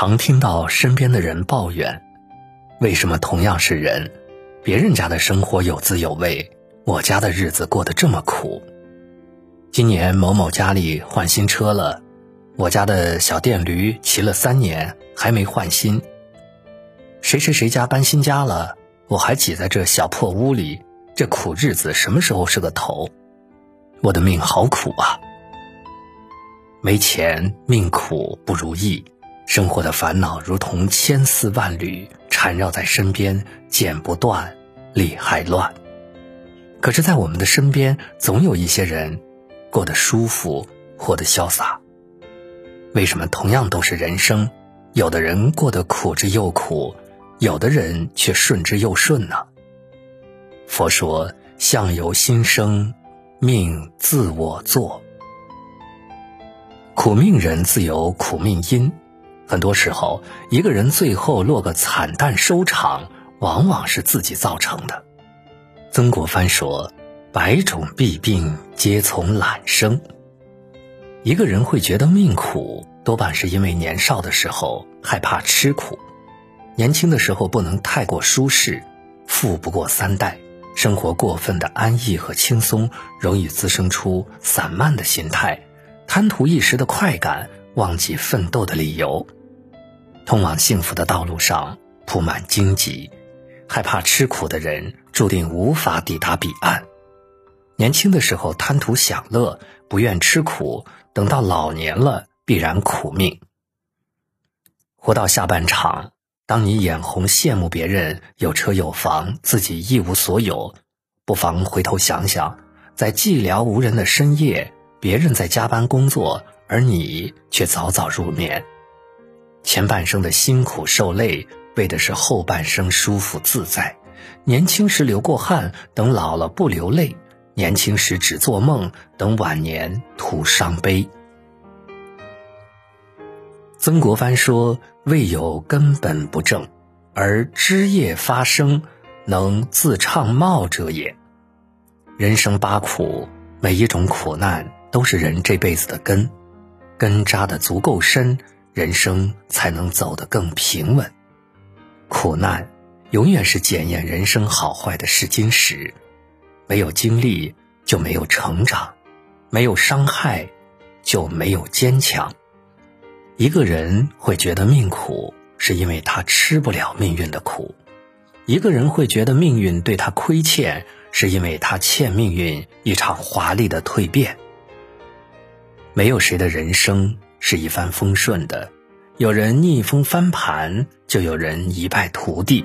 常听到身边的人抱怨：为什么同样是人，别人家的生活有滋有味，我家的日子过得这么苦？今年某某家里换新车了，我家的小电驴骑了三年还没换新。谁谁谁家搬新家了，我还挤在这小破屋里，这苦日子什么时候是个头？我的命好苦啊！没钱，命苦不如意。生活的烦恼如同千丝万缕缠绕在身边，剪不断，理还乱。可是，在我们的身边，总有一些人过得舒服，活得潇洒。为什么同样都是人生，有的人过得苦之又苦，有的人却顺之又顺呢？佛说：“相由心生，命自我作。苦命人自有苦命因。”很多时候，一个人最后落个惨淡收场，往往是自己造成的。曾国藩说：“百种弊病皆从懒生。”一个人会觉得命苦，多半是因为年少的时候害怕吃苦，年轻的时候不能太过舒适，富不过三代，生活过分的安逸和轻松，容易滋生出散漫的心态，贪图一时的快感，忘记奋斗的理由。通往幸福的道路上铺满荆棘，害怕吃苦的人注定无法抵达彼岸。年轻的时候贪图享乐，不愿吃苦，等到老年了必然苦命。活到下半场，当你眼红羡慕别人有车有房，自己一无所有，不妨回头想想，在寂寥无人的深夜，别人在加班工作，而你却早早入眠。前半生的辛苦受累，为的是后半生舒服自在。年轻时流过汗，等老了不流泪；年轻时只做梦，等晚年徒伤悲。曾国藩说：“未有根本不正，而枝叶发生，能自畅茂者也。”人生八苦，每一种苦难都是人这辈子的根，根扎得足够深。人生才能走得更平稳。苦难永远是检验人生好坏的试金石。没有经历就没有成长，没有伤害就没有坚强。一个人会觉得命苦，是因为他吃不了命运的苦；一个人会觉得命运对他亏欠，是因为他欠命运一场华丽的蜕变。没有谁的人生。是一帆风顺的，有人逆风翻盘，就有人一败涂地。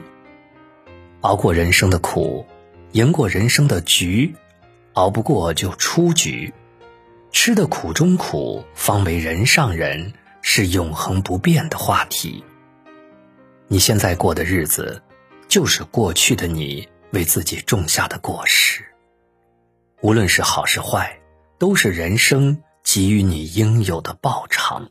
熬过人生的苦，赢过人生的局，熬不过就出局。吃的苦中苦，方为人上人，是永恒不变的话题。你现在过的日子，就是过去的你为自己种下的果实。无论是好是坏，都是人生。给予你应有的报偿。